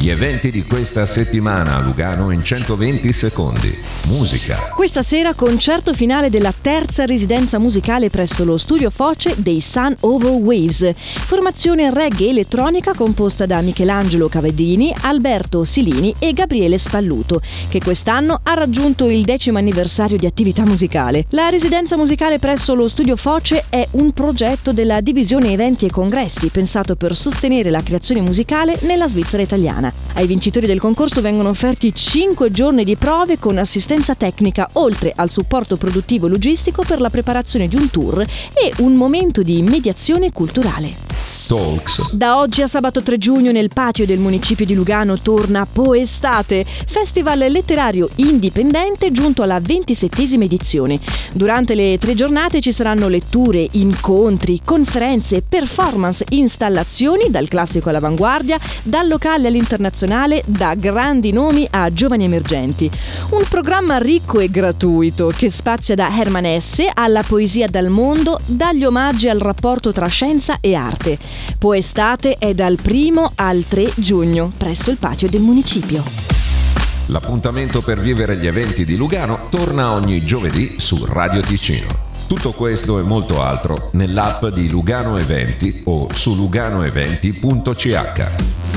Gli eventi di questa settimana a Lugano in 120 secondi. Musica. Questa sera concerto finale della terza residenza musicale presso lo studio Foce dei Sun Over Waves. Formazione reggae elettronica composta da Michelangelo Cavedini, Alberto Silini e Gabriele Spalluto, che quest'anno ha raggiunto il decimo anniversario di attività musicale. La residenza musicale presso lo studio Foce è un progetto della divisione eventi e congressi pensato per sostenere la creazione musicale nella Svizzera italiana. Ai vincitori del concorso vengono offerti 5 giorni di prove con assistenza tecnica, oltre al supporto produttivo e logistico per la preparazione di un tour e un momento di mediazione culturale. Talks. Da oggi a sabato 3 giugno nel patio del municipio di Lugano torna Poestate, festival letterario indipendente giunto alla 27esima edizione. Durante le tre giornate ci saranno letture, incontri, conferenze, performance, installazioni dal classico all'avanguardia, dal locale all'internazionale, da grandi nomi a giovani emergenti. Un programma ricco e gratuito che spazia da Herman Hesse alla poesia dal mondo, dagli omaggi al rapporto tra scienza e arte. Poestate è dal 1 al 3 giugno presso il patio del municipio. L'appuntamento per vivere gli eventi di Lugano torna ogni giovedì su Radio Ticino. Tutto questo e molto altro nell'app di Lugano Eventi o su luganoeventi.ch.